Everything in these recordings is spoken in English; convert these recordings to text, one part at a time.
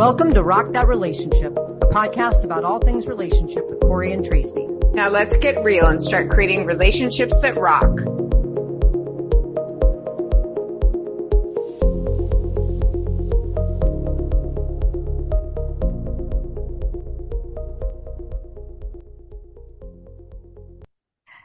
Welcome to Rock That Relationship, a podcast about all things relationship with Corey and Tracy. Now let's get real and start creating relationships that rock.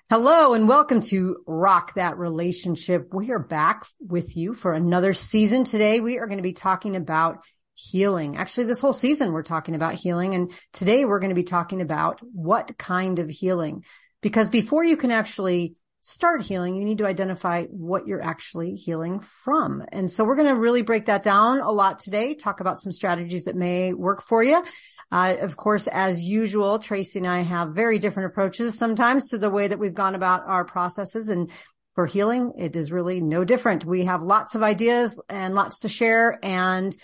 Hello and welcome to Rock That Relationship. We are back with you for another season. Today we are going to be talking about healing. Actually, this whole season we're talking about healing and today we're going to be talking about what kind of healing. Because before you can actually start healing, you need to identify what you're actually healing from. And so we're going to really break that down a lot today, talk about some strategies that may work for you. Uh, of course, as usual, Tracy and I have very different approaches sometimes to the way that we've gone about our processes and for healing, it is really no different. We have lots of ideas and lots to share and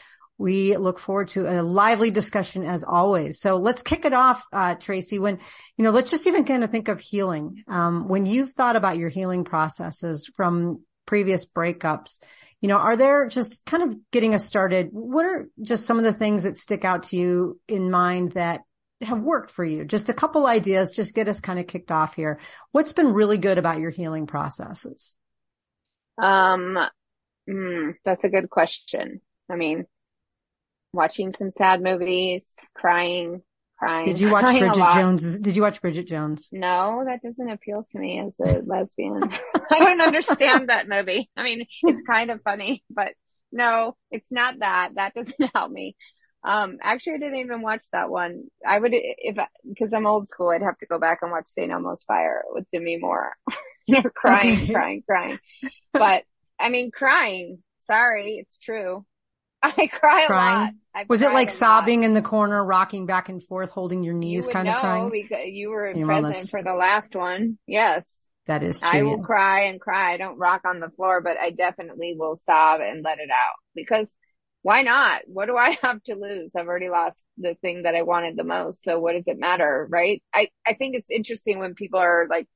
we look forward to a lively discussion as always. So let's kick it off, uh, Tracy, when, you know, let's just even kind of think of healing. Um, when you've thought about your healing processes from previous breakups, you know, are there just kind of getting us started? What are just some of the things that stick out to you in mind that have worked for you? Just a couple ideas, just get us kind of kicked off here. What's been really good about your healing processes? Um, mm, that's a good question. I mean, watching some sad movies, crying, crying. Did you watch Bridget Jones? Did you watch Bridget Jones? No, that doesn't appeal to me as a lesbian. I don't understand that movie. I mean, it's kind of funny, but no, it's not that. That doesn't help me. Um, actually, I didn't even watch that one. I would, if, because I'm old school, I'd have to go back and watch St. Elmo's Fire with Demi Moore. you know, crying, okay. crying, crying. But I mean, crying. Sorry, it's true. I cry crying. a lot. I was it like sobbing lot. in the corner, rocking back and forth, holding your knees, you kind of crying? Because you were you present for the last one. Yes. That is true. I will cry and cry. I don't rock on the floor, but I definitely will sob and let it out because why not? What do I have to lose? I've already lost the thing that I wanted the most. So what does it matter? Right. I, I think it's interesting when people are like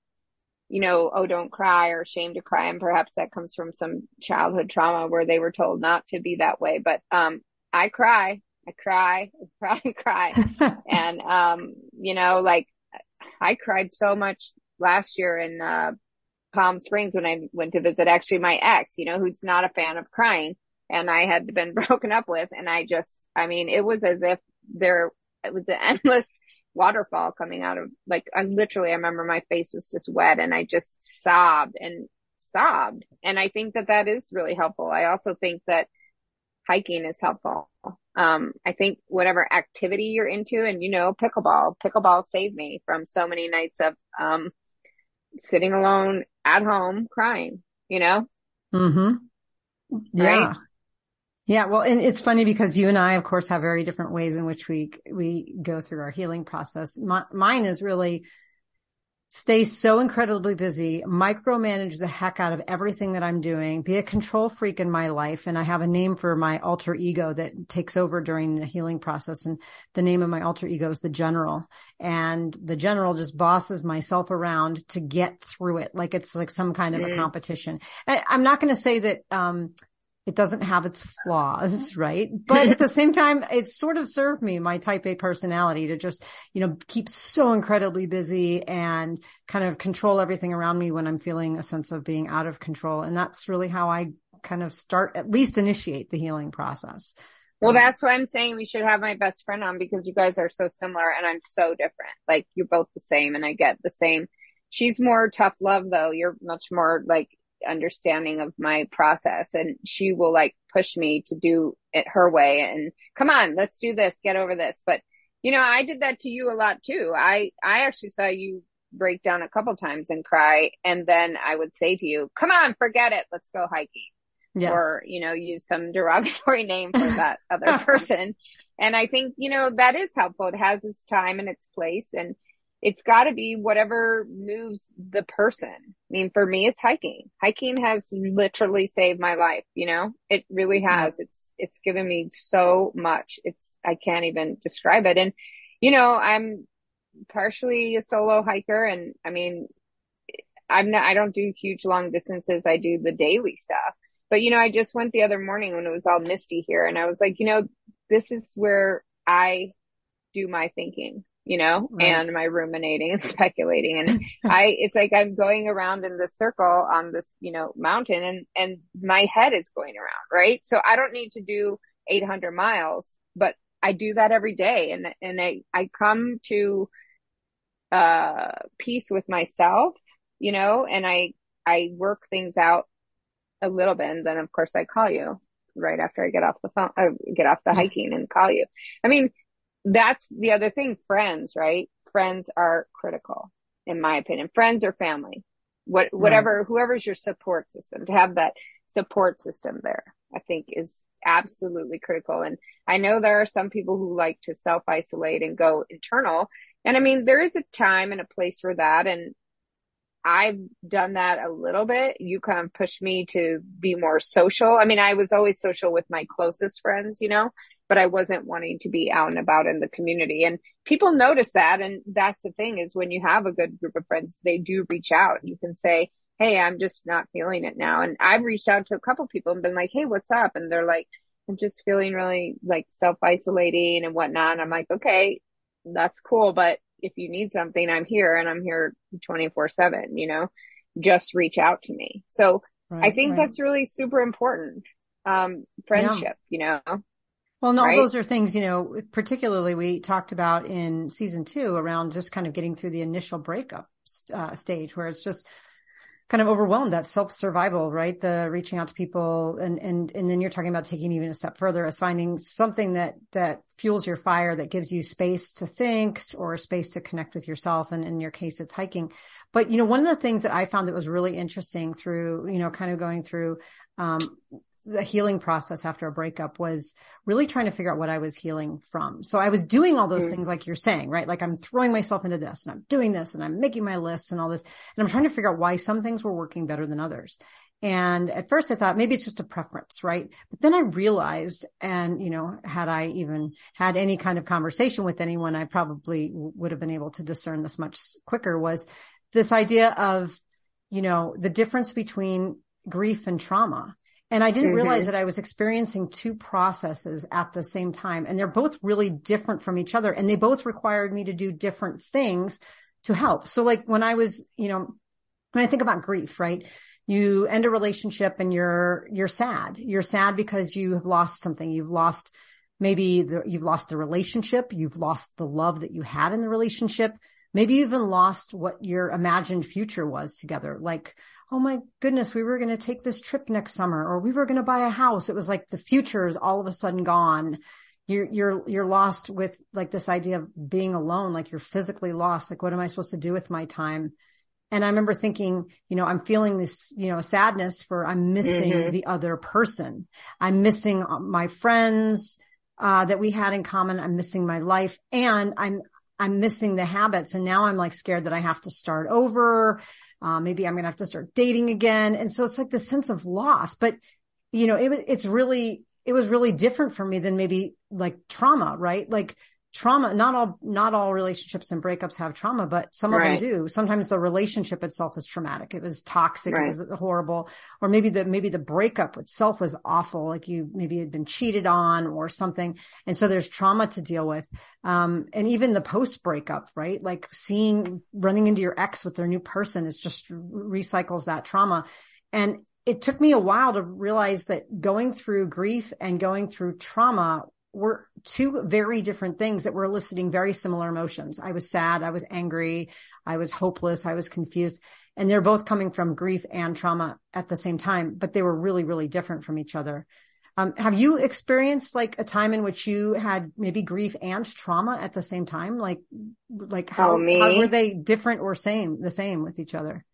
you know, oh, don't cry or shame to cry. And perhaps that comes from some childhood trauma where they were told not to be that way. But, um, I cry, I cry, I cry, cry. and, um, you know, like I cried so much last year in, uh, Palm Springs when I went to visit actually my ex, you know, who's not a fan of crying and I had been broken up with. And I just, I mean, it was as if there, it was an endless waterfall coming out of like I literally I remember my face was just wet and I just sobbed and sobbed and I think that that is really helpful. I also think that hiking is helpful. Um, I think whatever activity you're into and you know pickleball, pickleball saved me from so many nights of um sitting alone at home crying, you know? Mhm. Yeah. Right? Yeah. Well, and it's funny because you and I, of course, have very different ways in which we, we go through our healing process. My, mine is really stay so incredibly busy, micromanage the heck out of everything that I'm doing, be a control freak in my life. And I have a name for my alter ego that takes over during the healing process. And the name of my alter ego is the general. And the general just bosses myself around to get through it. Like it's like some kind of a mm. competition. I, I'm not going to say that, um, it doesn't have its flaws, mm-hmm. right? But at the same time, it sort of served me, my type A personality to just, you know, keep so incredibly busy and kind of control everything around me when I'm feeling a sense of being out of control. And that's really how I kind of start, at least initiate the healing process. Well, that's why I'm saying we should have my best friend on because you guys are so similar and I'm so different. Like you're both the same and I get the same. She's more tough love though. You're much more like understanding of my process and she will like push me to do it her way and come on, let's do this, get over this. But you know, I did that to you a lot too. I, I actually saw you break down a couple times and cry. And then I would say to you, come on, forget it. Let's go hiking. Yes. Or, you know, use some derogatory name for that other person. And I think, you know, that is helpful. It has its time and its place. And it's got to be whatever moves the person. I mean, for me, it's hiking. Hiking has literally saved my life. You know, it really has. It's, it's given me so much. It's, I can't even describe it. And, you know, I'm partially a solo hiker and I mean, I'm not, I don't do huge long distances. I do the daily stuff. But you know, I just went the other morning when it was all misty here and I was like, you know, this is where I do my thinking, you know, right. and my ruminating and speculating. And I, it's like I'm going around in this circle on this, you know, mountain and, and my head is going around, right? So I don't need to do 800 miles, but I do that every day. And, and I, I come to, uh, peace with myself, you know, and I, I work things out a little bit. And then of course I call you right after I get off the phone, I get off the hiking and call you. I mean, that's the other thing. Friends, right? Friends are critical in my opinion. Friends or family, what, whatever, right. whoever's your support system to have that support system there, I think is absolutely critical. And I know there are some people who like to self isolate and go internal. And I mean, there is a time and a place for that. And I've done that a little bit. You kind of pushed me to be more social. I mean, I was always social with my closest friends, you know, but I wasn't wanting to be out and about in the community. And people notice that. And that's the thing is when you have a good group of friends, they do reach out. You can say, Hey, I'm just not feeling it now. And I've reached out to a couple people and been like, Hey, what's up? And they're like, I'm just feeling really like self isolating and whatnot. And I'm like, okay, that's cool. But if you need something, I'm here and I'm here 24 seven, you know, just reach out to me. So right, I think right. that's really super important. Um, friendship, yeah. you know? Well, and all right? those are things, you know, particularly we talked about in season two around just kind of getting through the initial breakup uh, stage where it's just kind of overwhelmed that self survival, right? The reaching out to people and, and, and then you're talking about taking even a step further as finding something that, that fuels your fire, that gives you space to think or space to connect with yourself. And in your case, it's hiking. But, you know, one of the things that I found that was really interesting through, you know, kind of going through, um, the healing process after a breakup was really trying to figure out what I was healing from. So I was doing all those mm. things like you're saying, right? Like I'm throwing myself into this and I'm doing this and I'm making my lists and all this. And I'm trying to figure out why some things were working better than others. And at first I thought maybe it's just a preference, right? But then I realized, and you know, had I even had any kind of conversation with anyone, I probably would have been able to discern this much quicker was this idea of, you know, the difference between grief and trauma and I didn't mm-hmm. realize that I was experiencing two processes at the same time. And they're both really different from each other. And they both required me to do different things to help. So like when I was, you know, when I think about grief, right? You end a relationship and you're, you're sad. You're sad because you have lost something. You've lost maybe the, you've lost the relationship. You've lost the love that you had in the relationship. Maybe you even lost what your imagined future was together. Like, oh my goodness, we were going to take this trip next summer or we were going to buy a house. It was like the future is all of a sudden gone. You're, you're, you're lost with like this idea of being alone, like you're physically lost. Like, what am I supposed to do with my time? And I remember thinking, you know, I'm feeling this, you know, sadness for I'm missing mm-hmm. the other person. I'm missing uh, my friends, uh, that we had in common. I'm missing my life and I'm, I'm missing the habits. And now I'm like scared that I have to start over. Uh, maybe I'm going to have to start dating again. And so it's like the sense of loss, but you know, it, it's really, it was really different for me than maybe like trauma, right? Like trauma, not all, not all relationships and breakups have trauma, but some of right. them do. Sometimes the relationship itself is traumatic. It was toxic. Right. It was horrible. Or maybe the, maybe the breakup itself was awful. Like you maybe had been cheated on or something. And so there's trauma to deal with. Um, and even the post breakup, right? Like seeing, running into your ex with their new person is just recycles that trauma. And it took me a while to realize that going through grief and going through trauma were two very different things that were eliciting very similar emotions. I was sad. I was angry. I was hopeless. I was confused. And they're both coming from grief and trauma at the same time, but they were really, really different from each other. Um, have you experienced like a time in which you had maybe grief and trauma at the same time? Like, like how, oh, how were they different or same, the same with each other?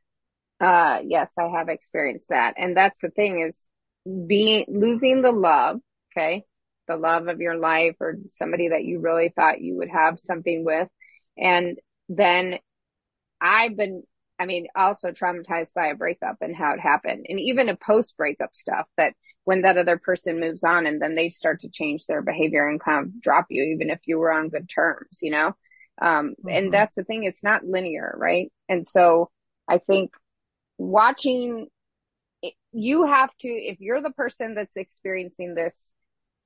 Uh, yes, I have experienced that. And that's the thing is being, losing the love. Okay the love of your life or somebody that you really thought you would have something with. And then I've been, I mean, also traumatized by a breakup and how it happened and even a post breakup stuff that when that other person moves on and then they start to change their behavior and kind of drop you, even if you were on good terms, you know? Um, mm-hmm. and that's the thing. It's not linear, right? And so I think watching you have to, if you're the person that's experiencing this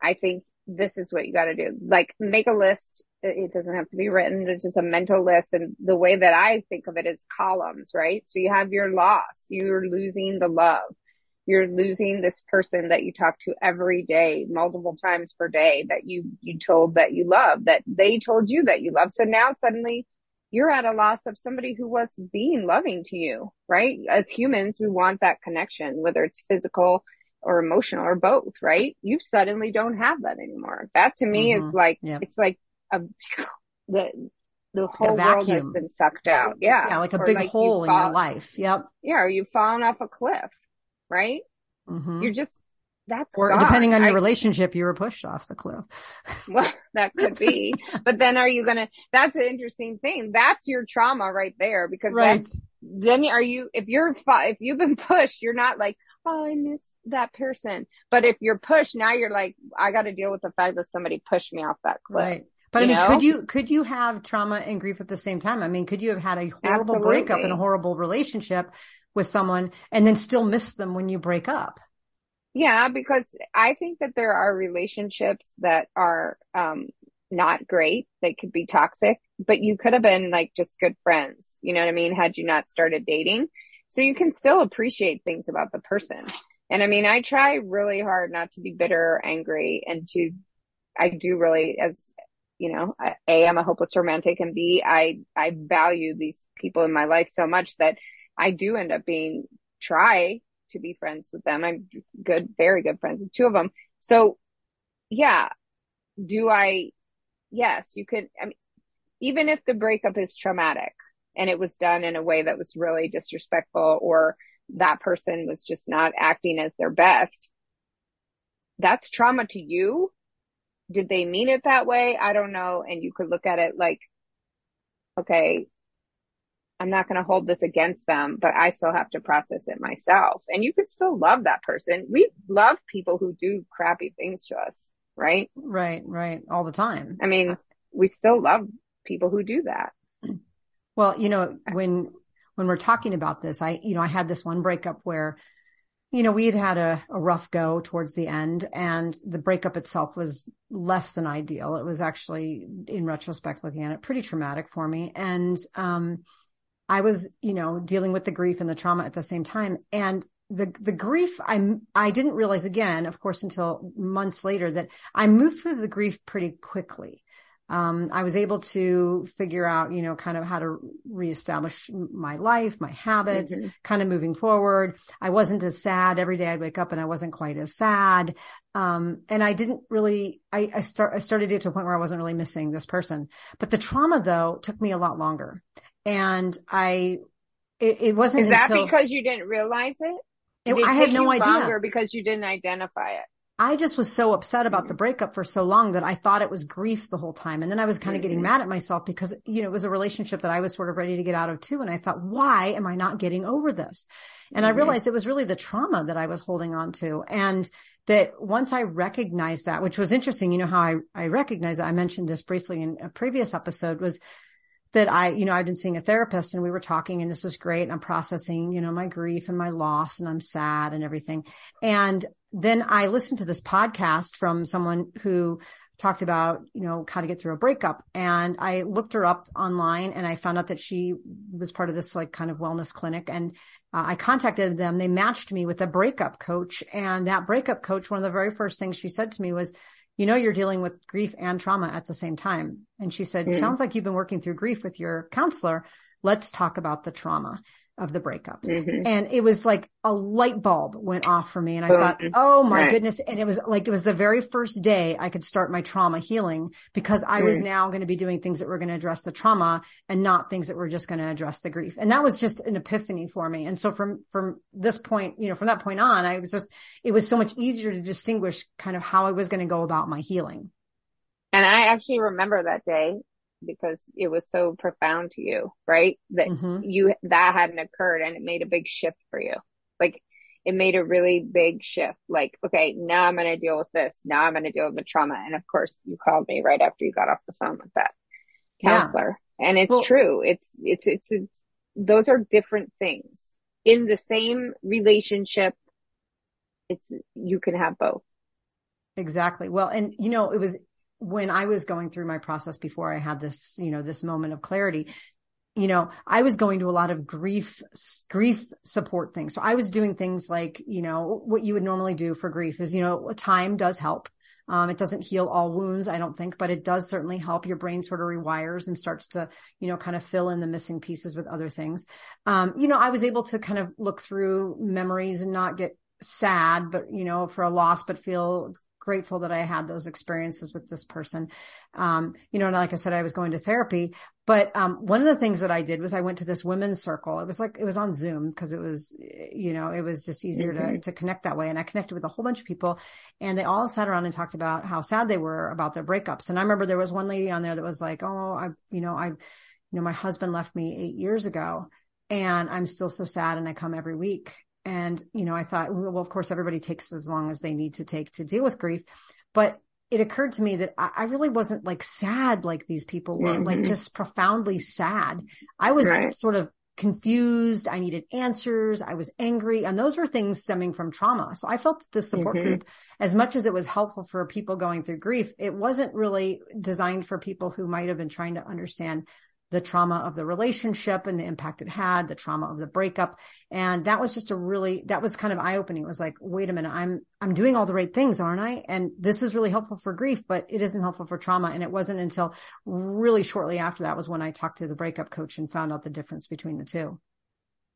I think this is what you got to do. Like make a list. It doesn't have to be written. It's just a mental list. And the way that I think of it is columns, right? So you have your loss. You're losing the love. You're losing this person that you talk to every day, multiple times per day that you, you told that you love, that they told you that you love. So now suddenly you're at a loss of somebody who was being loving to you, right? As humans, we want that connection, whether it's physical, or emotional or both, right? You suddenly don't have that anymore. That to me mm-hmm. is like, yep. it's like a, the, the whole world has been sucked out. Yeah. Yeah. Like a or big like hole in fall, your life. Yep. Yeah. Or you've fallen off a cliff, right? Mm-hmm. You're just, that's or gone. depending on your I, relationship, you were pushed off the cliff. well, that could be, but then are you going to, that's an interesting thing. That's your trauma right there because right. that's, then are you, if you're, if you've been pushed, you're not like, oh, I miss that person. But if you're pushed, now you're like, I got to deal with the fact that somebody pushed me off that cliff. Right. But I mean, know? could you, could you have trauma and grief at the same time? I mean, could you have had a horrible Absolutely. breakup and a horrible relationship with someone and then still miss them when you break up? Yeah, because I think that there are relationships that are, um, not great. They could be toxic, but you could have been like just good friends. You know what I mean? Had you not started dating. So you can still appreciate things about the person. And I mean, I try really hard not to be bitter or angry and to, I do really, as you know, A, I'm a hopeless romantic and B, I, I value these people in my life so much that I do end up being, try to be friends with them. I'm good, very good friends with two of them. So yeah, do I, yes, you could, I mean, even if the breakup is traumatic and it was done in a way that was really disrespectful or that person was just not acting as their best. That's trauma to you. Did they mean it that way? I don't know. And you could look at it like, okay, I'm not going to hold this against them, but I still have to process it myself. And you could still love that person. We love people who do crappy things to us, right? Right, right. All the time. I mean, we still love people who do that. Well, you know, when when we're talking about this, I, you know, I had this one breakup where, you know, we had had a, a rough go towards the end and the breakup itself was less than ideal. It was actually, in retrospect, looking at it, pretty traumatic for me. And, um, I was, you know, dealing with the grief and the trauma at the same time. And the, the grief, I, I didn't realize again, of course, until months later that I moved through the grief pretty quickly um, I was able to figure out, you know, kind of how to reestablish my life, my habits, mm-hmm. kind of moving forward. I wasn't as sad every day I'd wake up and I wasn't quite as sad. Um, and I didn't really, I, I start, I started to get to a point where I wasn't really missing this person, but the trauma though took me a lot longer and I, it, it wasn't. Is that until, because you didn't realize it? it I had no idea. because you didn't identify it. I just was so upset about the breakup for so long that I thought it was grief the whole time. And then I was kind of getting mm-hmm. mad at myself because, you know, it was a relationship that I was sort of ready to get out of too. And I thought, why am I not getting over this? And mm-hmm. I realized it was really the trauma that I was holding on to. And that once I recognized that, which was interesting, you know, how I, I recognized it. I mentioned this briefly in a previous episode was that I, you know, I've been seeing a therapist and we were talking and this was great. And I'm processing, you know, my grief and my loss and I'm sad and everything. And then I listened to this podcast from someone who talked about, you know, how to get through a breakup. And I looked her up online and I found out that she was part of this like kind of wellness clinic. And uh, I contacted them. They matched me with a breakup coach. And that breakup coach, one of the very first things she said to me was, you know, you're dealing with grief and trauma at the same time. And she said, mm. sounds like you've been working through grief with your counselor. Let's talk about the trauma of the breakup. Mm-hmm. And it was like a light bulb went off for me. And I thought, oh my right. goodness. And it was like, it was the very first day I could start my trauma healing because I mm. was now going to be doing things that were going to address the trauma and not things that were just going to address the grief. And that was just an epiphany for me. And so from, from this point, you know, from that point on, I was just, it was so much easier to distinguish kind of how I was going to go about my healing. And I actually remember that day because it was so profound to you, right? That mm-hmm. you, that hadn't occurred and it made a big shift for you. Like it made a really big shift. Like, okay, now I'm going to deal with this. Now I'm going to deal with the trauma. And of course you called me right after you got off the phone with that counselor. Yeah. And it's well, true. It's, it's, it's, it's, those are different things in the same relationship. It's, you can have both. Exactly. Well, and you know, it was when I was going through my process before I had this, you know, this moment of clarity, you know, I was going to a lot of grief, grief support things. So I was doing things like, you know, what you would normally do for grief is, you know, time does help. Um, it doesn't heal all wounds, I don't think, but it does certainly help your brain sort of rewires and starts to, you know, kind of fill in the missing pieces with other things. Um, you know, I was able to kind of look through memories and not get sad, but, you know, for a loss, but feel grateful that I had those experiences with this person. Um, you know, and like I said, I was going to therapy, but, um, one of the things that I did was I went to this women's circle. It was like, it was on Zoom because it was, you know, it was just easier mm-hmm. to, to connect that way. And I connected with a whole bunch of people and they all sat around and talked about how sad they were about their breakups. And I remember there was one lady on there that was like, Oh, I, you know, I, you know, my husband left me eight years ago and I'm still so sad and I come every week. And, you know, I thought, well, of course, everybody takes as long as they need to take to deal with grief. But it occurred to me that I, really wasn't like sad like these people were, mm-hmm. like just profoundly sad. I was right. sort of confused. I needed answers. I was angry. And those were things stemming from trauma. So I felt that this support mm-hmm. group, as much as it was helpful for people going through grief, it wasn't really designed for people who might have been trying to understand the trauma of the relationship and the impact it had, the trauma of the breakup. And that was just a really, that was kind of eye opening. It was like, wait a minute, I'm, I'm doing all the right things, aren't I? And this is really helpful for grief, but it isn't helpful for trauma. And it wasn't until really shortly after that was when I talked to the breakup coach and found out the difference between the two.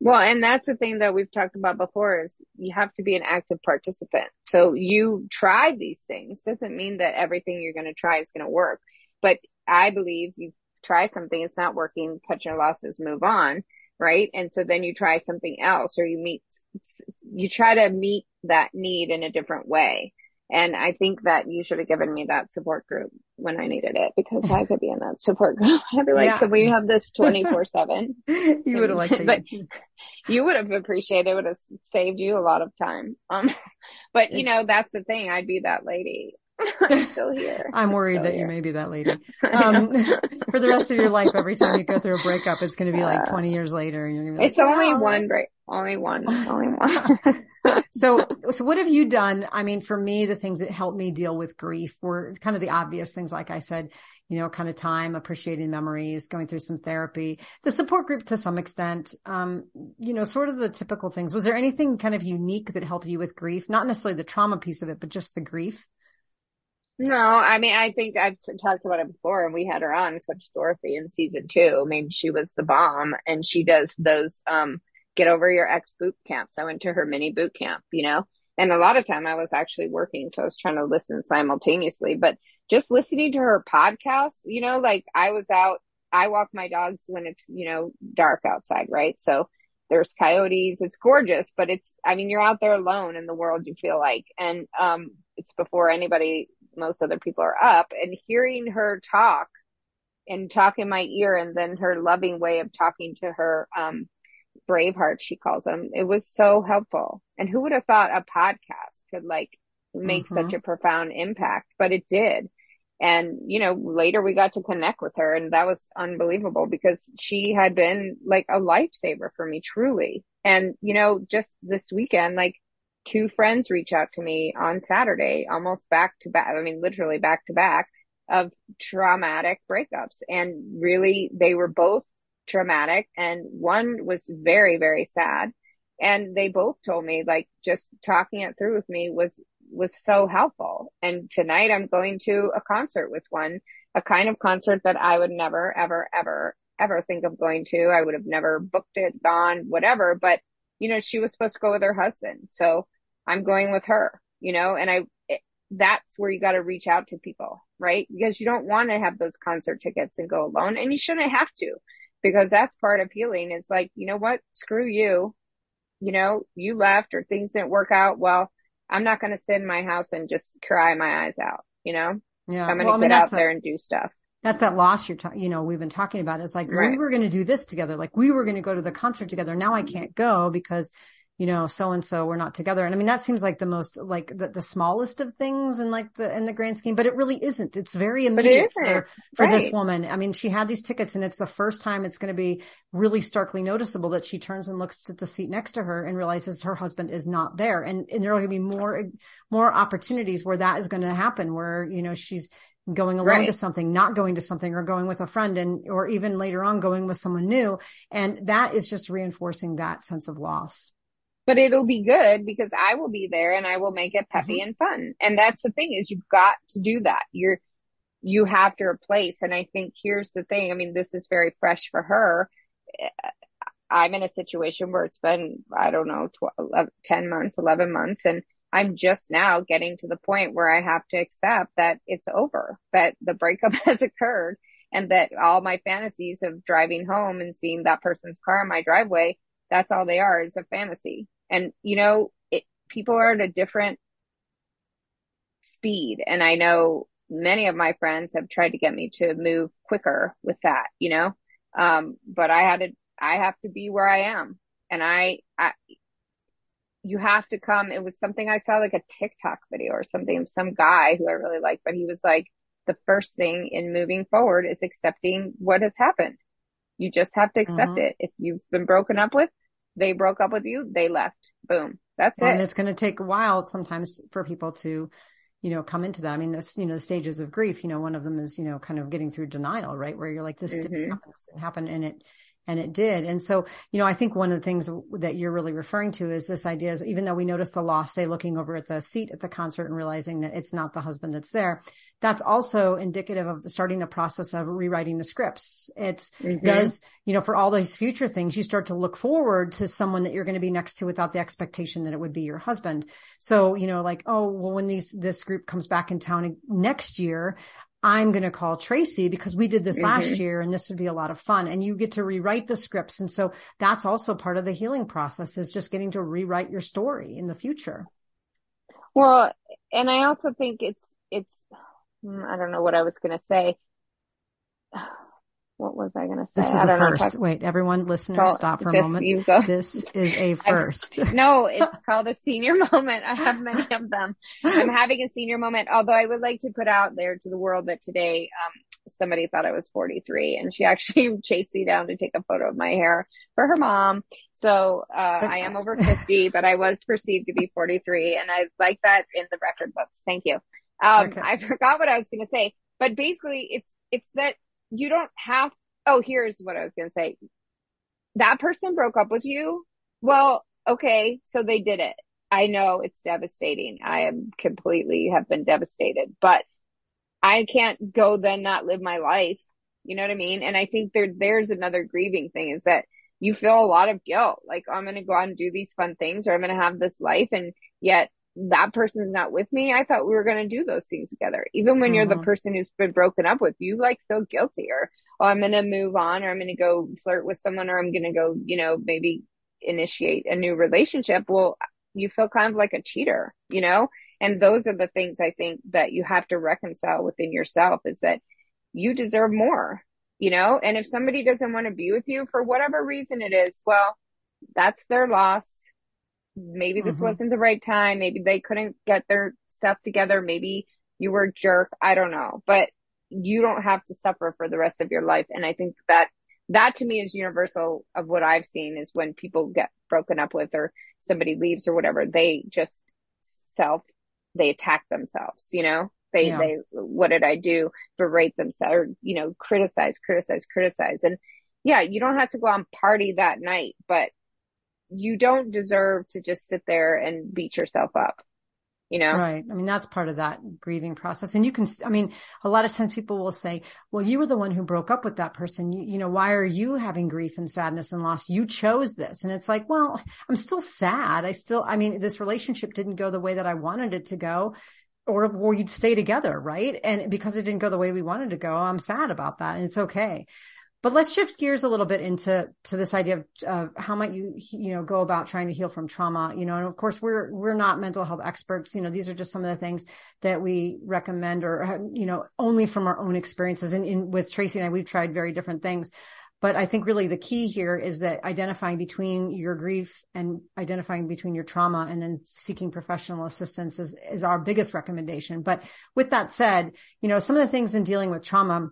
Well, and that's the thing that we've talked about before is you have to be an active participant. So you tried these things doesn't mean that everything you're going to try is going to work. But I believe you try something, it's not working, cut your losses, move on. Right. And so then you try something else or you meet, you try to meet that need in a different way. And I think that you should have given me that support group when I needed it because I could be in that support group. I'd be like, yeah. can we have this 24 seven? You would have liked it. But you would have appreciated it. would have saved you a lot of time. Um, but you know, that's the thing. I'd be that lady. I'm still here. I'm worried that here. you may be that lady. Um, for the rest of your life, every time you go through a breakup, it's going to be like 20 years later and you're going to be like, It's only oh. one break. Only one. Only one. so, so what have you done? I mean, for me, the things that helped me deal with grief were kind of the obvious things. Like I said, you know, kind of time, appreciating memories, going through some therapy, the support group to some extent, um, you know, sort of the typical things. Was there anything kind of unique that helped you with grief? Not necessarily the trauma piece of it, but just the grief? No, I mean, I think I've talked about it before and we had her on Coach Dorothy in season two. I mean, she was the bomb and she does those, um, get over your ex boot camps. I went to her mini boot camp, you know, and a lot of time I was actually working. So I was trying to listen simultaneously, but just listening to her podcast, you know, like I was out, I walk my dogs when it's, you know, dark outside, right? So there's coyotes. It's gorgeous, but it's, I mean, you're out there alone in the world, you feel like, and, um, it's before anybody most other people are up and hearing her talk and talk in my ear and then her loving way of talking to her, um, Braveheart, she calls them. It was so helpful. And who would have thought a podcast could like make mm-hmm. such a profound impact, but it did. And, you know, later we got to connect with her and that was unbelievable because she had been like a lifesaver for me, truly. And, you know, just this weekend, like two friends reach out to me on Saturday, almost back to back. I mean, literally back to back of traumatic breakups. And really, they were both traumatic and one was very, very sad. And they both told me like just talking it through with me was, was so helpful. And tonight I'm going to a concert with one, a kind of concert that I would never, ever, ever, ever think of going to. I would have never booked it, gone, whatever. But you know, she was supposed to go with her husband. So I'm going with her, you know, and I, it, that's where you got to reach out to people, right? Because you don't want to have those concert tickets and go alone and you shouldn't have to because that's part of healing is like, you know what? Screw you. You know, you left or things didn't work out. Well, I'm not going to sit in my house and just cry my eyes out, you know? Yeah. I'm going to well, get I mean, out there and do stuff that's that loss you're talking, you know, we've been talking about. It's like, right. we were going to do this together. Like we were going to go to the concert together. Now I can't go because, you know, so and so, we're not together. And I mean, that seems like the most, like the, the smallest of things in like the, in the grand scheme, but it really isn't. It's very immediate it for, for right. this woman. I mean, she had these tickets and it's the first time it's going to be really starkly noticeable that she turns and looks at the seat next to her and realizes her husband is not there. And, and there are going to be more, more opportunities where that is going to happen, where, you know, she's, going alone right. to something, not going to something or going with a friend and, or even later on going with someone new. And that is just reinforcing that sense of loss but it'll be good because I will be there and I will make it peppy mm-hmm. and fun. And that's the thing is you've got to do that. You're, you have to replace. And I think here's the thing. I mean, this is very fresh for her. I'm in a situation where it's been, I don't know, 12, 10 months, 11 months. And I'm just now getting to the point where I have to accept that it's over, that the breakup has occurred and that all my fantasies of driving home and seeing that person's car in my driveway, that's all they are is a fantasy. And, you know, it, people are at a different speed. And I know many of my friends have tried to get me to move quicker with that, you know? Um, but I had to, I have to be where I am. And I, I, you have to come. It was something I saw like a TikTok video or something of some guy who I really like, but he was like, the first thing in moving forward is accepting what has happened. You just have to accept mm-hmm. it. If you've been broken up with, they broke up with you, they left. Boom. That's well, it. And it's going to take a while sometimes for people to, you know, come into that. I mean, this, you know, the stages of grief, you know, one of them is, you know, kind of getting through denial, right? Where you're like, this mm-hmm. didn't happen, this didn't happen. And it, and it did. And so, you know, I think one of the things that you're really referring to is this idea is even though we notice the loss, say looking over at the seat at the concert and realizing that it's not the husband that's there, that's also indicative of the starting the process of rewriting the scripts. It's mm-hmm. does, you know, for all these future things, you start to look forward to someone that you're going to be next to without the expectation that it would be your husband. So, you know, like, oh, well, when these, this group comes back in town next year, I'm going to call Tracy because we did this mm-hmm. last year and this would be a lot of fun. And you get to rewrite the scripts. And so that's also part of the healing process is just getting to rewrite your story in the future. Well, and I also think it's, it's, hmm, I don't know what I was going to say what was I going to say? This is a first. Wait, everyone, listeners, stop for a moment. This is a first. no, it's called a senior moment. I have many of them. I'm having a senior moment, although I would like to put out there to the world that today, um, somebody thought I was 43 and she actually chased me down to take a photo of my hair for her mom. So, uh, I am over 50, but I was perceived to be 43 and I like that in the record books. Thank you. Um, okay. I forgot what I was going to say, but basically it's, it's that you don't have, oh, here's what I was going to say. That person broke up with you. Well, okay. So they did it. I know it's devastating. I am completely have been devastated, but I can't go then not live my life. You know what I mean? And I think there, there's another grieving thing is that you feel a lot of guilt. Like I'm going to go out and do these fun things or I'm going to have this life. And yet that person's not with me. I thought we were going to do those things together. Even when mm-hmm. you're the mm-hmm. person who's been broken up with, you like feel guilty or, oh, I'm going to move on or I'm going to go flirt with someone or I'm going to go, you know, maybe initiate a new relationship. Well, you feel kind of like a cheater, you know? And those are the things I think that you have to reconcile within yourself is that you deserve more, you know? And if somebody doesn't want to be with you for whatever reason it is, well, that's their loss maybe this mm-hmm. wasn't the right time. Maybe they couldn't get their stuff together. Maybe you were a jerk. I don't know, but you don't have to suffer for the rest of your life. And I think that that to me is universal of what I've seen is when people get broken up with or somebody leaves or whatever, they just self, they attack themselves, you know? They, yeah. they, what did I do? Berate themselves or, you know, criticize, criticize, criticize. And yeah, you don't have to go on party that night, but you don't deserve to just sit there and beat yourself up. You know? Right. I mean, that's part of that grieving process. And you can, I mean, a lot of times people will say, well, you were the one who broke up with that person. You, you know, why are you having grief and sadness and loss? You chose this. And it's like, well, I'm still sad. I still, I mean, this relationship didn't go the way that I wanted it to go or we'd stay together. Right. And because it didn't go the way we wanted to go, I'm sad about that. And it's okay. But let's shift gears a little bit into to this idea of uh, how might you you know go about trying to heal from trauma. You know, and of course we're we're not mental health experts. You know, these are just some of the things that we recommend, or you know, only from our own experiences. And in, with Tracy and I, we've tried very different things. But I think really the key here is that identifying between your grief and identifying between your trauma and then seeking professional assistance is, is our biggest recommendation. But with that said, you know, some of the things in dealing with trauma,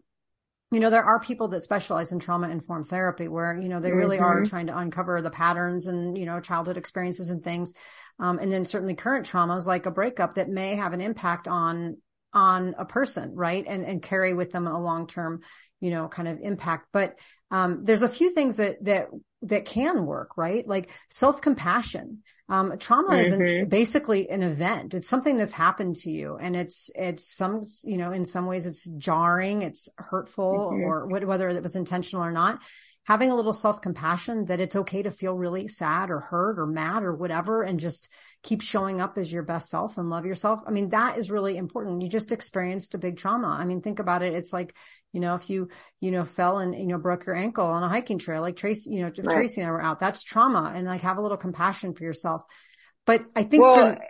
you know, there are people that specialize in trauma informed therapy where, you know, they really mm-hmm. are trying to uncover the patterns and, you know, childhood experiences and things. Um, and then certainly current traumas like a breakup that may have an impact on, on a person, right? And, and carry with them a long term, you know, kind of impact. But, um, there's a few things that, that, that can work, right? Like self compassion. Um, trauma mm-hmm. is basically an event. It's something that's happened to you and it's, it's some, you know, in some ways it's jarring, it's hurtful mm-hmm. or whether it was intentional or not having a little self compassion that it's okay to feel really sad or hurt or mad or whatever and just keep showing up as your best self and love yourself. I mean, that is really important. You just experienced a big trauma. I mean, think about it. It's like, you know, if you, you know, fell and, you know, broke your ankle on a hiking trail, like Tracy, you know, right. Tracy and I were out, that's trauma and like have a little compassion for yourself. But I think, well, from,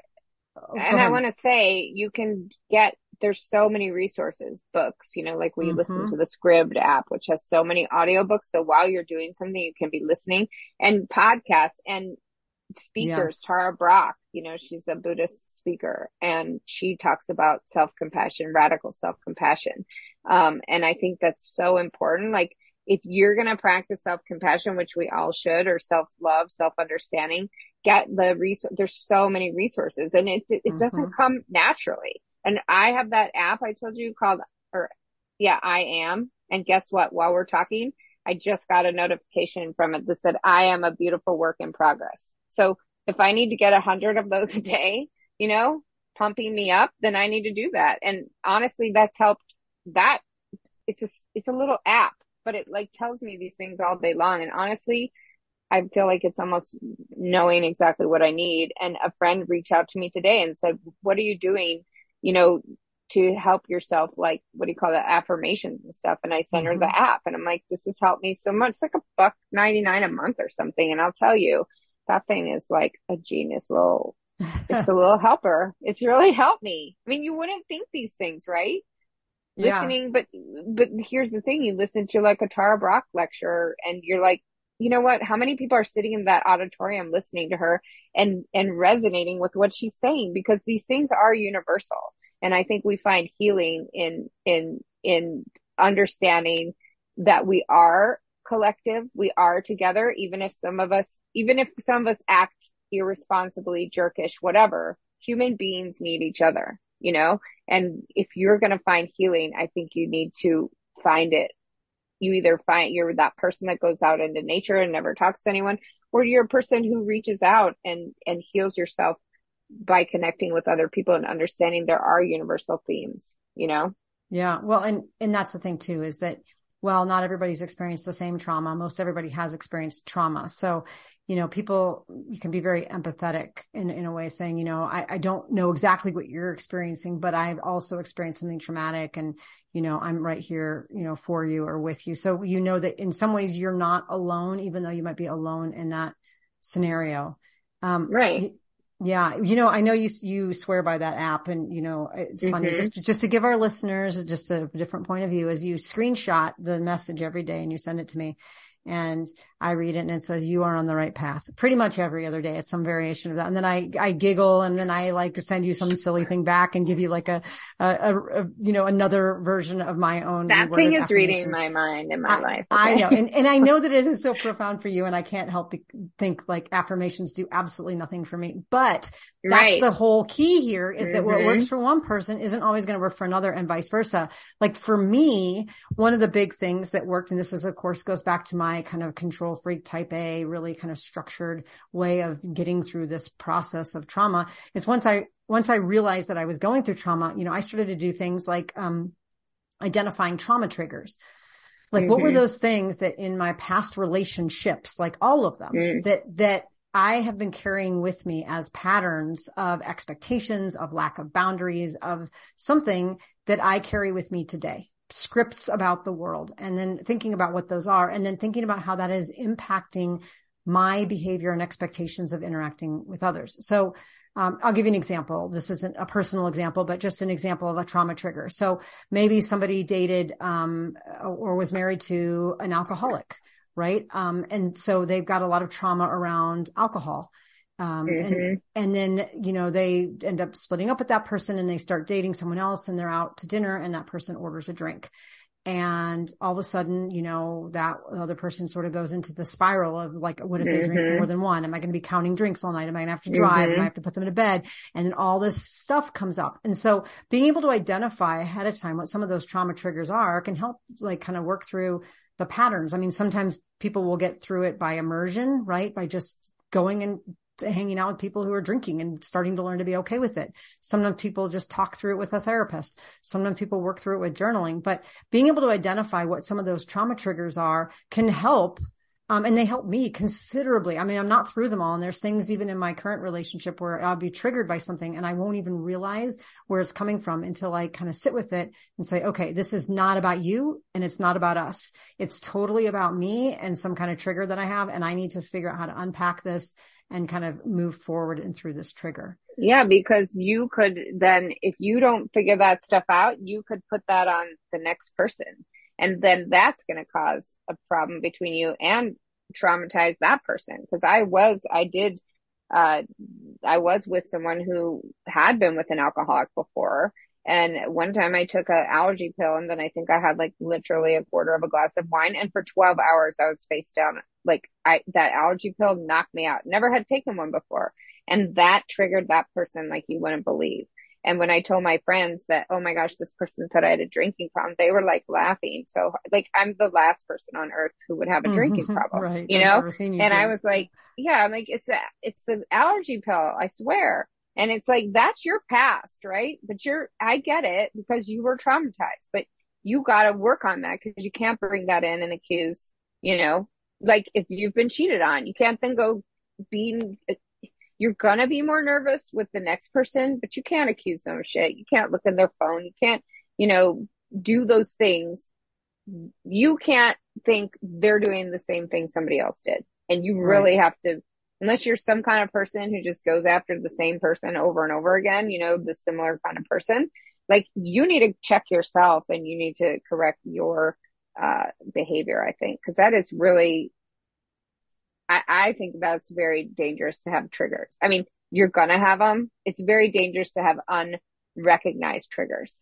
oh, and I want to say you can get there's so many resources, books, you know, like we mm-hmm. listen to the Scribd app, which has so many audiobooks. So while you're doing something, you can be listening and podcasts and speakers. Yes. Tara Brach, you know, she's a Buddhist speaker and she talks about self compassion, radical self compassion. Um, and I think that's so important. Like if you're going to practice self compassion, which we all should, or self love, self understanding, get the resource. There's so many resources and it, it mm-hmm. doesn't come naturally. And I have that app I told you called, or yeah, I am. And guess what? While we're talking, I just got a notification from it that said, I am a beautiful work in progress. So if I need to get a hundred of those a day, you know, pumping me up, then I need to do that. And honestly, that's helped that it's a, it's a little app, but it like tells me these things all day long. And honestly, I feel like it's almost knowing exactly what I need. And a friend reached out to me today and said, what are you doing? you know, to help yourself, like, what do you call it? Affirmations and stuff. And I sent mm-hmm. her the mm-hmm. app and I'm like, this has helped me so much. It's like a buck 99 a month or something. And I'll tell you, that thing is like a genius little, it's a little helper. It's really helped me. I mean, you wouldn't think these things, right? Yeah. Listening, but, but here's the thing. You listen to like a Tara Brach lecture and you're like, you know what? How many people are sitting in that auditorium listening to her and, and resonating with what she's saying? Because these things are universal. And I think we find healing in, in, in understanding that we are collective. We are together, even if some of us, even if some of us act irresponsibly, jerkish, whatever, human beings need each other, you know? And if you're going to find healing, I think you need to find it you either find you're that person that goes out into nature and never talks to anyone, or you're a person who reaches out and, and heals yourself by connecting with other people and understanding there are universal themes, you know? Yeah. Well, and, and that's the thing too, is that, well, not everybody's experienced the same trauma. Most everybody has experienced trauma. So you know, people, you can be very empathetic in, in a way saying, you know, I, I don't know exactly what you're experiencing, but I've also experienced something traumatic and, you know, I'm right here, you know, for you or with you. So you know that in some ways you're not alone, even though you might be alone in that scenario. Um, right. Yeah. You know, I know you, you swear by that app and, you know, it's mm-hmm. funny just, just to give our listeners just a different point of view as you screenshot the message every day and you send it to me and I read it and it says, you are on the right path. Pretty much every other day. It's some variation of that. And then I, I giggle and then I like to send you some silly thing back and give you like a, a, a, a you know, another version of my own. That thing is reading my mind in my I, life. Okay? I know. And, and I know that it is so profound for you and I can't help but think like affirmations do absolutely nothing for me, but that's right. the whole key here is mm-hmm. that what works mm-hmm. for one person isn't always going to work for another and vice versa. Like for me, one of the big things that worked, and this is of course goes back to my kind of control freak type A, really kind of structured way of getting through this process of trauma is once I, once I realized that I was going through trauma, you know, I started to do things like, um, identifying trauma triggers. Like mm-hmm. what were mm-hmm. those things that in my past relationships, like all of them mm. that, that I have been carrying with me as patterns of expectations, of lack of boundaries, of something that I carry with me today, scripts about the world, and then thinking about what those are, and then thinking about how that is impacting my behavior and expectations of interacting with others. So, um, I'll give you an example. This isn't a personal example, but just an example of a trauma trigger. So maybe somebody dated, um, or was married to an alcoholic, right? Um, and so they've got a lot of trauma around alcohol. Um, mm-hmm. and, and then, you know, they end up splitting up with that person and they start dating someone else and they're out to dinner and that person orders a drink. And all of a sudden, you know, that other person sort of goes into the spiral of like, what if mm-hmm. they drink mm-hmm. more than one? Am I going to be counting drinks all night? Am I going to have to drive? Mm-hmm. Am I have to put them to bed? And then all this stuff comes up. And so being able to identify ahead of time what some of those trauma triggers are can help like kind of work through the patterns. I mean, sometimes people will get through it by immersion, right? By just going and hanging out with people who are drinking and starting to learn to be okay with it. Sometimes people just talk through it with a therapist. Sometimes people work through it with journaling, but being able to identify what some of those trauma triggers are can help. Um, and they help me considerably. I mean, I'm not through them all. And there's things even in my current relationship where I'll be triggered by something and I won't even realize where it's coming from until I kind of sit with it and say, okay, this is not about you and it's not about us. It's totally about me and some kind of trigger that I have. And I need to figure out how to unpack this and kind of move forward and through this trigger. Yeah, because you could then, if you don't figure that stuff out, you could put that on the next person. And then that's going to cause a problem between you and traumatize that person. Cause I was, I did, uh, I was with someone who had been with an alcoholic before and one time I took an allergy pill and then I think I had like literally a quarter of a glass of wine. And for 12 hours, I was face down. Like I, that allergy pill knocked me out. Never had taken one before. And that triggered that person like you wouldn't believe. And when I told my friends that, oh my gosh, this person said I had a drinking problem, they were like laughing. So like I'm the last person on earth who would have a drinking mm-hmm. problem, right. you know? You and do. I was like, yeah, I'm like, it's the, it's the allergy pill. I swear. And it's like, that's your past, right? But you're, I get it because you were traumatized, but you got to work on that because you can't bring that in and accuse, you know, like if you've been cheated on, you can't then go being, you're going to be more nervous with the next person, but you can't accuse them of shit. You can't look in their phone. You can't, you know, do those things. You can't think they're doing the same thing somebody else did. And you really right. have to unless you're some kind of person who just goes after the same person over and over again, you know, the similar kind of person, like you need to check yourself and you need to correct your uh, behavior, I think, because that is really, I, I think that's very dangerous to have triggers. I mean, you're going to have them. It's very dangerous to have unrecognized triggers.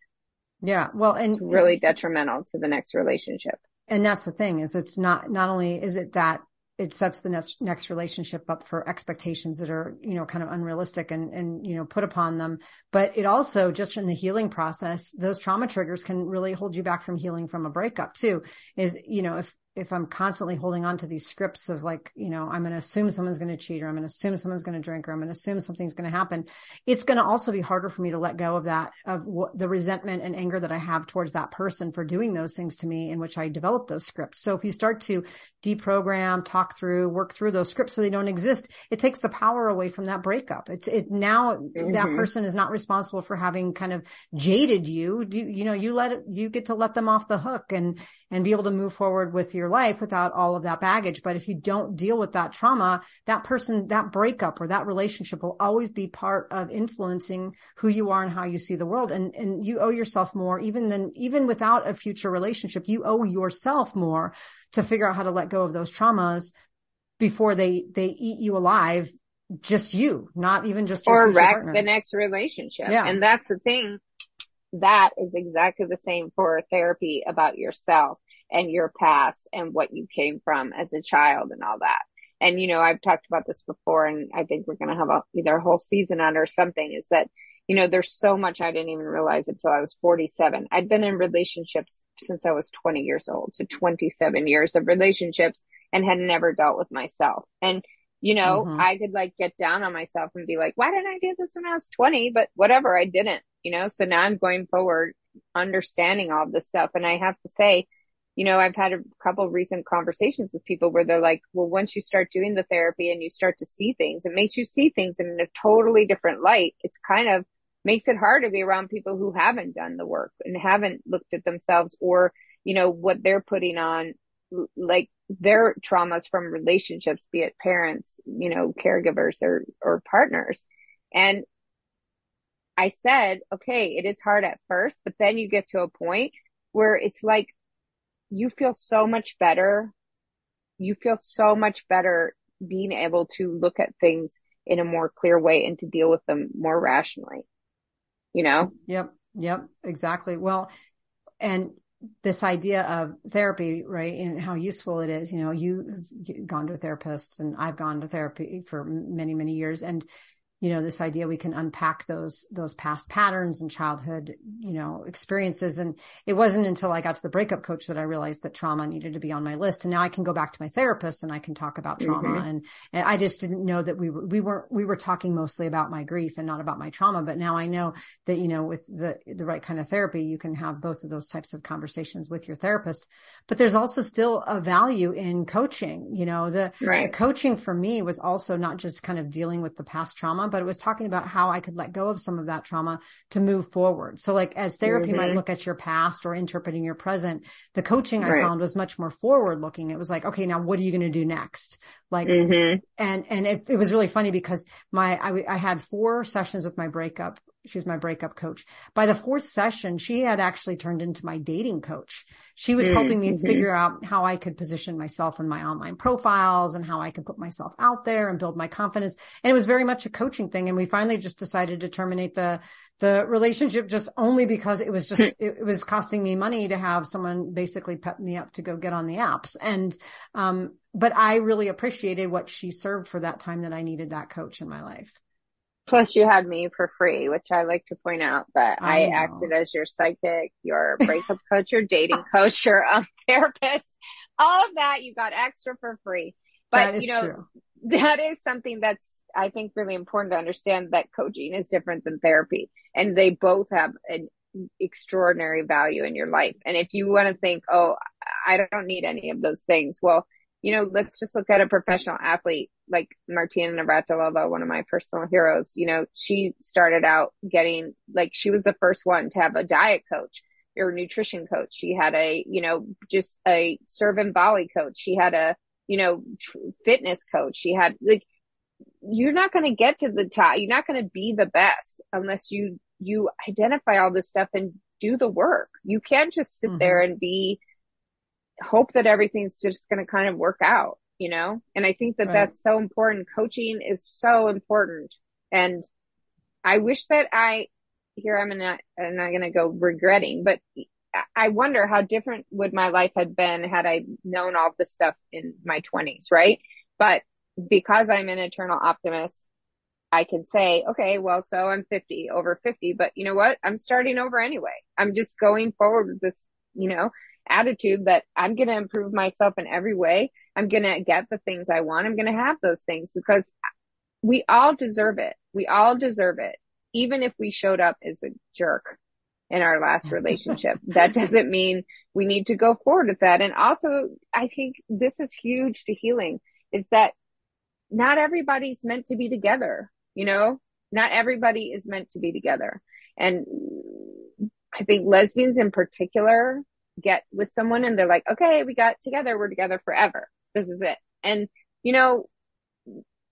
Yeah. Well, and it's really detrimental to the next relationship. And that's the thing is it's not, not only is it that it sets the next next relationship up for expectations that are you know kind of unrealistic and and you know put upon them. But it also just in the healing process those trauma triggers can really hold you back from healing from a breakup too is you know if if I'm constantly holding on to these scripts of like, you know, I'm going to assume someone's going to cheat or I'm going to assume someone's going to drink or I'm going to assume something's going to happen, it's going to also be harder for me to let go of that, of what, the resentment and anger that I have towards that person for doing those things to me in which I developed those scripts. So if you start to deprogram, talk through, work through those scripts so they don't exist, it takes the power away from that breakup. It's, it now mm-hmm. that person is not responsible for having kind of jaded you. You, you know, you let it, you get to let them off the hook and, and be able to move forward with your your life without all of that baggage. But if you don't deal with that trauma, that person, that breakup or that relationship will always be part of influencing who you are and how you see the world. And, and you owe yourself more even than, even without a future relationship, you owe yourself more to figure out how to let go of those traumas before they, they eat you alive. Just you, not even just or wreck partner. the next relationship. Yeah. And that's the thing that is exactly the same for therapy about yourself and your past and what you came from as a child and all that. And, you know, I've talked about this before and I think we're going to have a, either a whole season on or something is that, you know, there's so much I didn't even realize until I was 47. I'd been in relationships since I was 20 years old. So 27 years of relationships and had never dealt with myself. And, you know, mm-hmm. I could like get down on myself and be like, why didn't I do this when I was 20? But whatever, I didn't, you know, so now I'm going forward understanding all this stuff. And I have to say, you know, I've had a couple recent conversations with people where they're like, well, once you start doing the therapy and you start to see things, it makes you see things in a totally different light. It's kind of makes it hard to be around people who haven't done the work and haven't looked at themselves or, you know, what they're putting on, like their traumas from relationships, be it parents, you know, caregivers or, or partners. And I said, okay, it is hard at first, but then you get to a point where it's like you feel so much better. You feel so much better being able to look at things in a more clear way and to deal with them more rationally. You know? Yep. Yep. Exactly. Well, and this idea of therapy, right? And how useful it is. You know, you've gone to a therapist and I've gone to therapy for many, many years. And you know, this idea we can unpack those, those past patterns and childhood, you know, experiences. And it wasn't until I got to the breakup coach that I realized that trauma needed to be on my list. And now I can go back to my therapist and I can talk about trauma. Mm-hmm. And, and I just didn't know that we were, we weren't, we were talking mostly about my grief and not about my trauma. But now I know that, you know, with the, the right kind of therapy, you can have both of those types of conversations with your therapist. But there's also still a value in coaching. You know, the, right. the coaching for me was also not just kind of dealing with the past trauma, but it was talking about how I could let go of some of that trauma to move forward. So like as therapy mm-hmm. might look at your past or interpreting your present, the coaching I found was much more forward looking. It was like, okay, now what are you going to do next? Like, mm-hmm. and, and it, it was really funny because my, I, I had four sessions with my breakup she was my breakup coach. By the fourth session, she had actually turned into my dating coach. She was mm-hmm. helping me mm-hmm. figure out how I could position myself in my online profiles and how I could put myself out there and build my confidence. And it was very much a coaching thing. And we finally just decided to terminate the, the relationship just only because it was just, it, it was costing me money to have someone basically pep me up to go get on the apps. And, um, but I really appreciated what she served for that time that I needed that coach in my life. Plus you had me for free, which I like to point out that I, I acted as your psychic, your breakup coach, your dating coach, your um, therapist, all of that you got extra for free. But you know, true. that is something that's, I think really important to understand that coaching is different than therapy and they both have an extraordinary value in your life. And if you want to think, Oh, I don't need any of those things. Well, you know, let's just look at a professional athlete like Martina Navratilova, one of my personal heroes. You know, she started out getting like she was the first one to have a diet coach or nutrition coach. She had a, you know, just a serve and volley coach. She had a, you know, tr- fitness coach. She had like, you're not going to get to the top. You're not going to be the best unless you, you identify all this stuff and do the work. You can't just sit mm-hmm. there and be hope that everything's just going to kind of work out, you know? And I think that right. that's so important. Coaching is so important. And I wish that I, here I'm not, I'm not going to go regretting, but I wonder how different would my life have been had I known all this stuff in my twenties, right? But because I'm an eternal optimist, I can say, okay, well, so I'm 50 over 50, but you know what? I'm starting over anyway. I'm just going forward with this, you know, attitude that I'm going to improve myself in every way. I'm going to get the things I want. I'm going to have those things because we all deserve it. We all deserve it. Even if we showed up as a jerk in our last mm-hmm. relationship, that doesn't mean we need to go forward with that. And also, I think this is huge to healing is that not everybody's meant to be together. You know, not everybody is meant to be together. And I think lesbians in particular get with someone and they're like, okay, we got together. We're together forever. This is it. And, you know,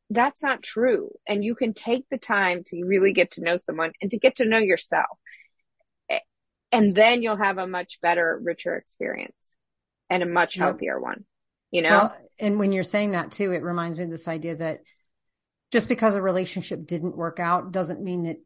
that's not true. And you can take the time to really get to know someone and to get to know yourself. And then you'll have a much better, richer experience and a much healthier yep. one, you know? Well, and when you're saying that too, it reminds me of this idea that just because a relationship didn't work out doesn't mean that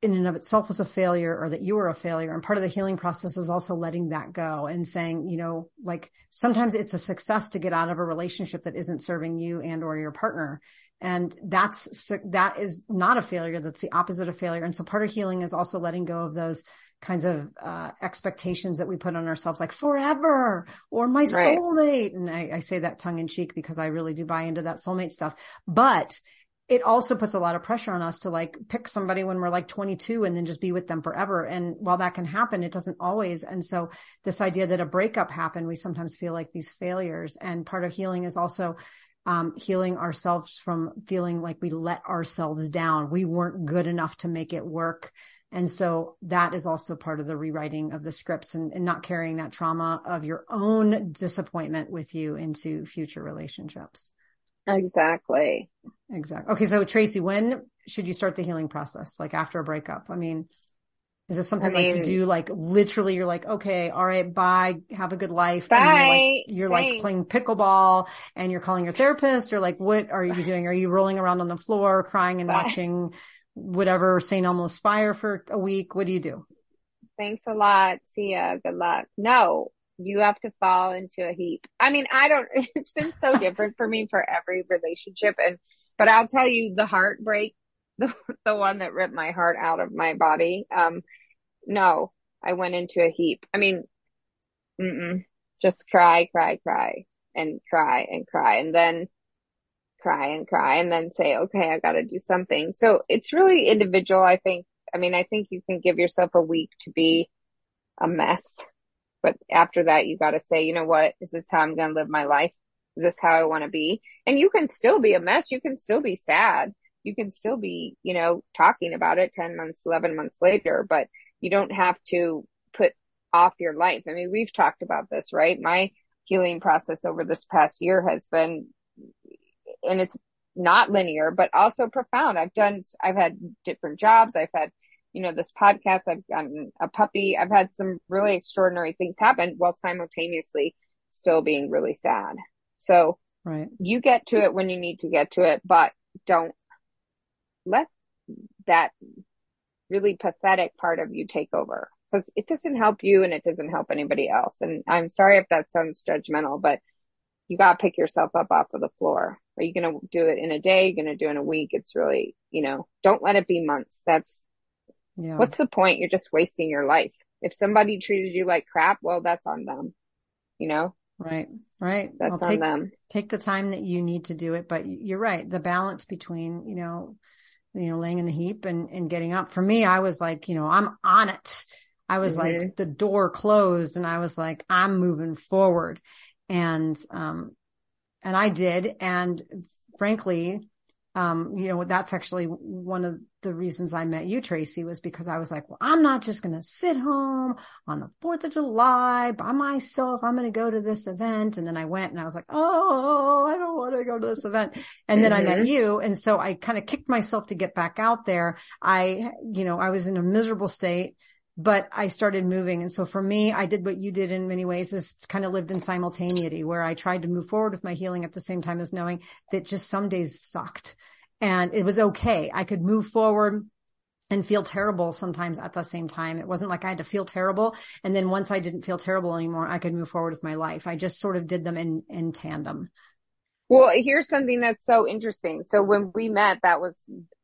in and of itself was a failure or that you were a failure. And part of the healing process is also letting that go and saying, you know, like sometimes it's a success to get out of a relationship that isn't serving you and or your partner. And that's, that is not a failure. That's the opposite of failure. And so part of healing is also letting go of those kinds of, uh, expectations that we put on ourselves, like forever or my right. soulmate. And I, I say that tongue in cheek because I really do buy into that soulmate stuff, but it also puts a lot of pressure on us to like pick somebody when we're like 22 and then just be with them forever. And while that can happen, it doesn't always. And so this idea that a breakup happened, we sometimes feel like these failures. And part of healing is also um, healing ourselves from feeling like we let ourselves down. We weren't good enough to make it work. And so that is also part of the rewriting of the scripts and, and not carrying that trauma of your own disappointment with you into future relationships. Exactly. Exactly. Okay. So Tracy, when should you start the healing process? Like after a breakup? I mean, is this something I mean, like you do like literally you're like, okay, all right, bye, have a good life. Bye. And you're like, you're like playing pickleball and you're calling your therapist or like, what are you doing? Are you rolling around on the floor crying and bye. watching whatever St. Elmo's fire for a week? What do you do? Thanks a lot. See ya. Good luck. No, you have to fall into a heap. I mean, I don't, it's been so different for me for every relationship. And, but I'll tell you the heartbreak, the, the one that ripped my heart out of my body. Um, no, I went into a heap. I mean, mm, just cry, cry, cry and cry and cry and then cry and cry and then say, okay, I got to do something. So it's really individual. I think, I mean, I think you can give yourself a week to be a mess but after that, you got to say, you know what? Is this how I'm going to live my life? Is this how I want to be? And you can still be a mess. You can still be sad. You can still be, you know, talking about it 10 months, 11 months later, but you don't have to put off your life. I mean, we've talked about this, right? My healing process over this past year has been, and it's not linear, but also profound. I've done, I've had different jobs. I've had you know, this podcast, I've gotten a puppy. I've had some really extraordinary things happen while simultaneously still being really sad. So right. you get to it when you need to get to it, but don't let that really pathetic part of you take over because it doesn't help you and it doesn't help anybody else. And I'm sorry if that sounds judgmental, but you got to pick yourself up off of the floor. Are you going to do it in a day? You're going to do it in a week? It's really, you know, don't let it be months. That's, yeah. What's the point? You're just wasting your life. If somebody treated you like crap, well, that's on them. You know? Right. Right. That's well, on them. Take the time that you need to do it. But you're right. The balance between, you know, you know, laying in the heap and, and getting up. For me, I was like, you know, I'm on it. I was mm-hmm. like the door closed and I was like, I'm moving forward. And, um, and I did. And frankly, um, you know, that's actually one of the reasons I met you, Tracy, was because I was like, well, I'm not just going to sit home on the 4th of July by myself. I'm going to go to this event. And then I went and I was like, Oh, I don't want to go to this event. And then mm-hmm. I met mm-hmm. you. And so I kind of kicked myself to get back out there. I, you know, I was in a miserable state but I started moving. And so for me, I did what you did in many ways is kind of lived in simultaneity where I tried to move forward with my healing at the same time as knowing that just some days sucked and it was okay. I could move forward and feel terrible sometimes at the same time. It wasn't like I had to feel terrible. And then once I didn't feel terrible anymore, I could move forward with my life. I just sort of did them in, in tandem. Well, here's something that's so interesting. So when we met, that was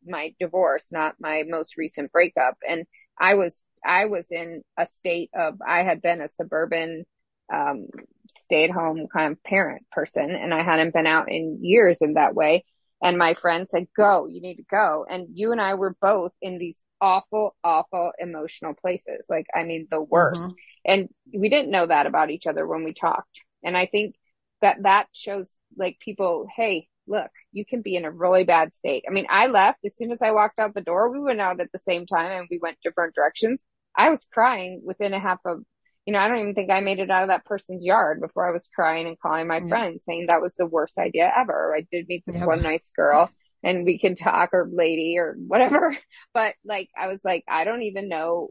my divorce, not my most recent breakup. And I was I was in a state of, I had been a suburban, um, stay at home kind of parent person and I hadn't been out in years in that way. And my friend said, go, you need to go. And you and I were both in these awful, awful emotional places. Like, I mean, the worst. Mm-hmm. And we didn't know that about each other when we talked. And I think that that shows like people, Hey, look, you can be in a really bad state. I mean, I left as soon as I walked out the door. We went out at the same time and we went different directions. I was crying within a half of, you know, I don't even think I made it out of that person's yard before I was crying and calling my friend saying that was the worst idea ever. I did meet this one nice girl and we can talk or lady or whatever. But like, I was like, I don't even know.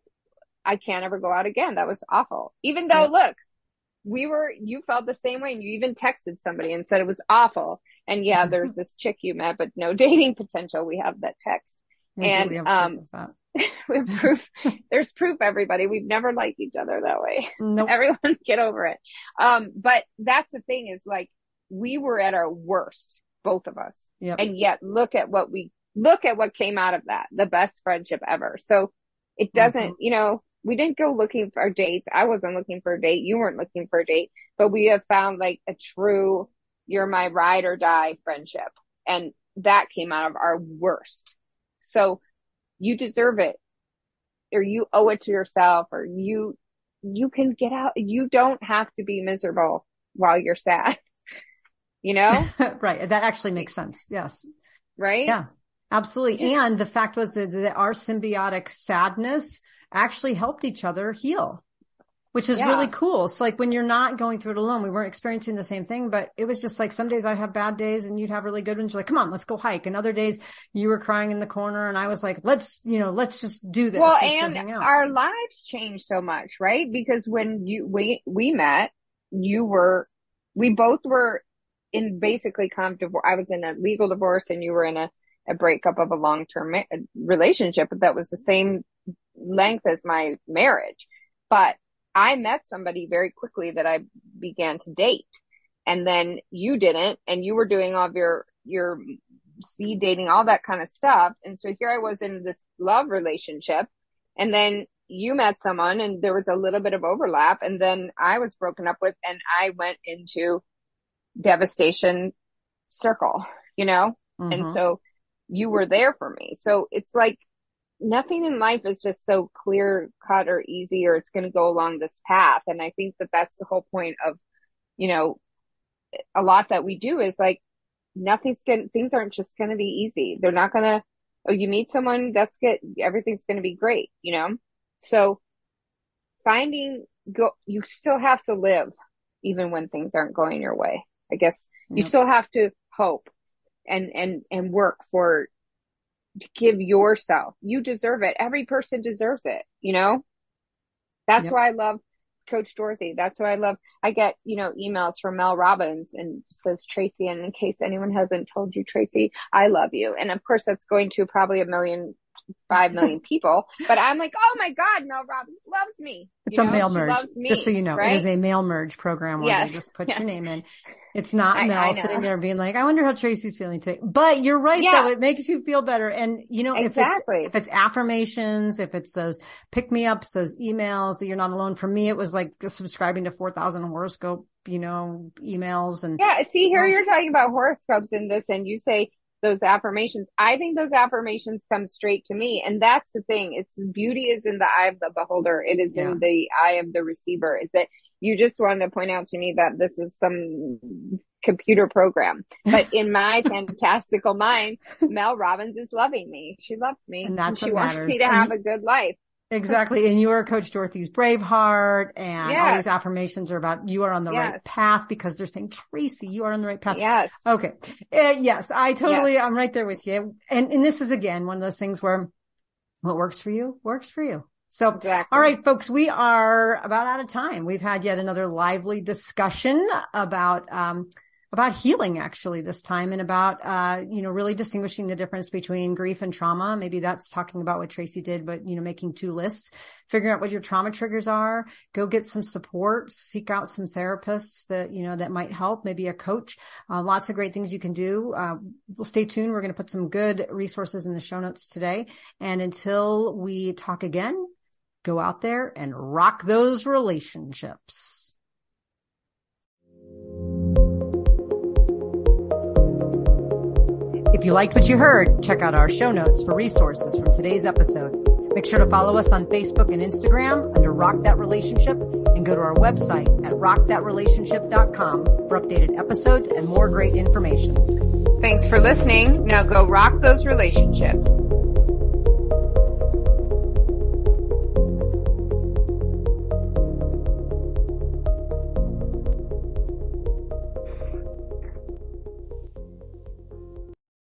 I can't ever go out again. That was awful. Even though, look, we were, you felt the same way and you even texted somebody and said it was awful. And yeah, there's this chick you met, but no dating potential. We have that text. and, um, we have proof. There's proof, everybody. We've never liked each other that way. Nope. Everyone get over it. Um, but that's the thing is like, we were at our worst, both of us. Yep. And yet look at what we, look at what came out of that. The best friendship ever. So it doesn't, mm-hmm. you know, we didn't go looking for dates. I wasn't looking for a date. You weren't looking for a date, but we have found like a true, you're my ride or die friendship. And that came out of our worst. So you deserve it or you owe it to yourself or you, you can get out. You don't have to be miserable while you're sad, you know? right. That actually makes sense. Yes. Right. Yeah, absolutely. And the fact was that, that our symbiotic sadness actually helped each other heal. Which is Yeah. really cool. So like when you're not going through it alone, we weren't experiencing the same thing, but it was just like some days I'd have bad days and you'd have really good ones. You're like, come on, let's go hike. And other days you were crying in the corner and I was like, let's, you know, let's just do this. well, and our lives changed so much, right? Because when you we we met, you were we both were in basically kind of divorce. I was in a legal divorce, and you were in a a breakup of a long term ma- relationship but that was the same length as my marriage, but I met somebody very quickly that I began to date, and then you didn't, and you were doing all of your your speed dating, all that kind of stuff, and so here I was in this love relationship, and then you met someone and there was a little bit of overlap and then I was broken up with and I went into devastation circle, you know? And Mhm. so you were there for me. So it's like nothing in life is just so clear cut or easy or it's going to go along this path. And I think that that's the whole point of, you know, a lot that we do is like nothing's going to, things aren't just going to be easy. They're not going to, oh, you meet someone, that's good. Everything's going to be great, you know? So finding go, you still have to live even when things aren't going your way. I guess you Yep. still have to hope and, and, and work for, to give yourself. You deserve it. Every person deserves it, you know? That's Yep. why I love Coach Dorothy. That's why I love, I get, you know, emails from Mel Robbins and says Tracy. And in case anyone hasn't told you, Tracy, I love you. And of course that's going to probably a million, five million people, but I'm like, oh my God, Mel Robbins loves me. It's You a know, mail merge. me, Just so you know, right? it is a mail merge program where Yes. you just put your name in. It's not I- Mel I know. sitting there being like, I wonder how Tracy's feeling today. But you're right Yeah. though. It makes you feel better. And you know, Exactly. if it's, if it's affirmations, if it's those pick me ups, those emails that you're not alone. For me, it was like just subscribing to 4,000 horoscope, you know, emails and Yeah, see here Well- you're talking about horoscopes in this and you say those affirmations. I think those affirmations come straight to me. And that's the thing. It's beauty is in the eye of the beholder. It is Yeah. in the eye of the receiver. Is that you just wanted to point out to me that this is some computer program. But in my fantastical mind, Mel Robbins is loving me. She loves me. And that's she what wants matters. me to have a good life. Exactly. And you are Coach Dorothy's Braveheart and all these affirmations are about you are on the right path because they're saying, Tracy, you are on the right path. Yes. Okay. Uh, yes, I totally, I'm right there with you. And, and this is again, one of those things where what works for you works for you. So, Exactly. all right, folks, we are about out of time. We've had yet another lively discussion about, um, about healing actually this time and about, uh, you know, really distinguishing the difference between grief and trauma. Maybe that's talking about what Tracy did, but, you know, making two lists, figuring out what your trauma triggers are, go get some support, seek out some therapists that, you know, that might help, maybe a coach, uh, lots of great things you can do. Uh, well, stay tuned. We're going to put some good resources in the show notes today. And until we talk again, go out there and rock those relationships. If you liked what you heard, check out our show notes for resources from today's episode. Make sure to follow us on Facebook and Instagram under Rock That Relationship and go to our website at rockthatrelationship.com for updated episodes and more great information. Thanks for listening. Now go rock those relationships.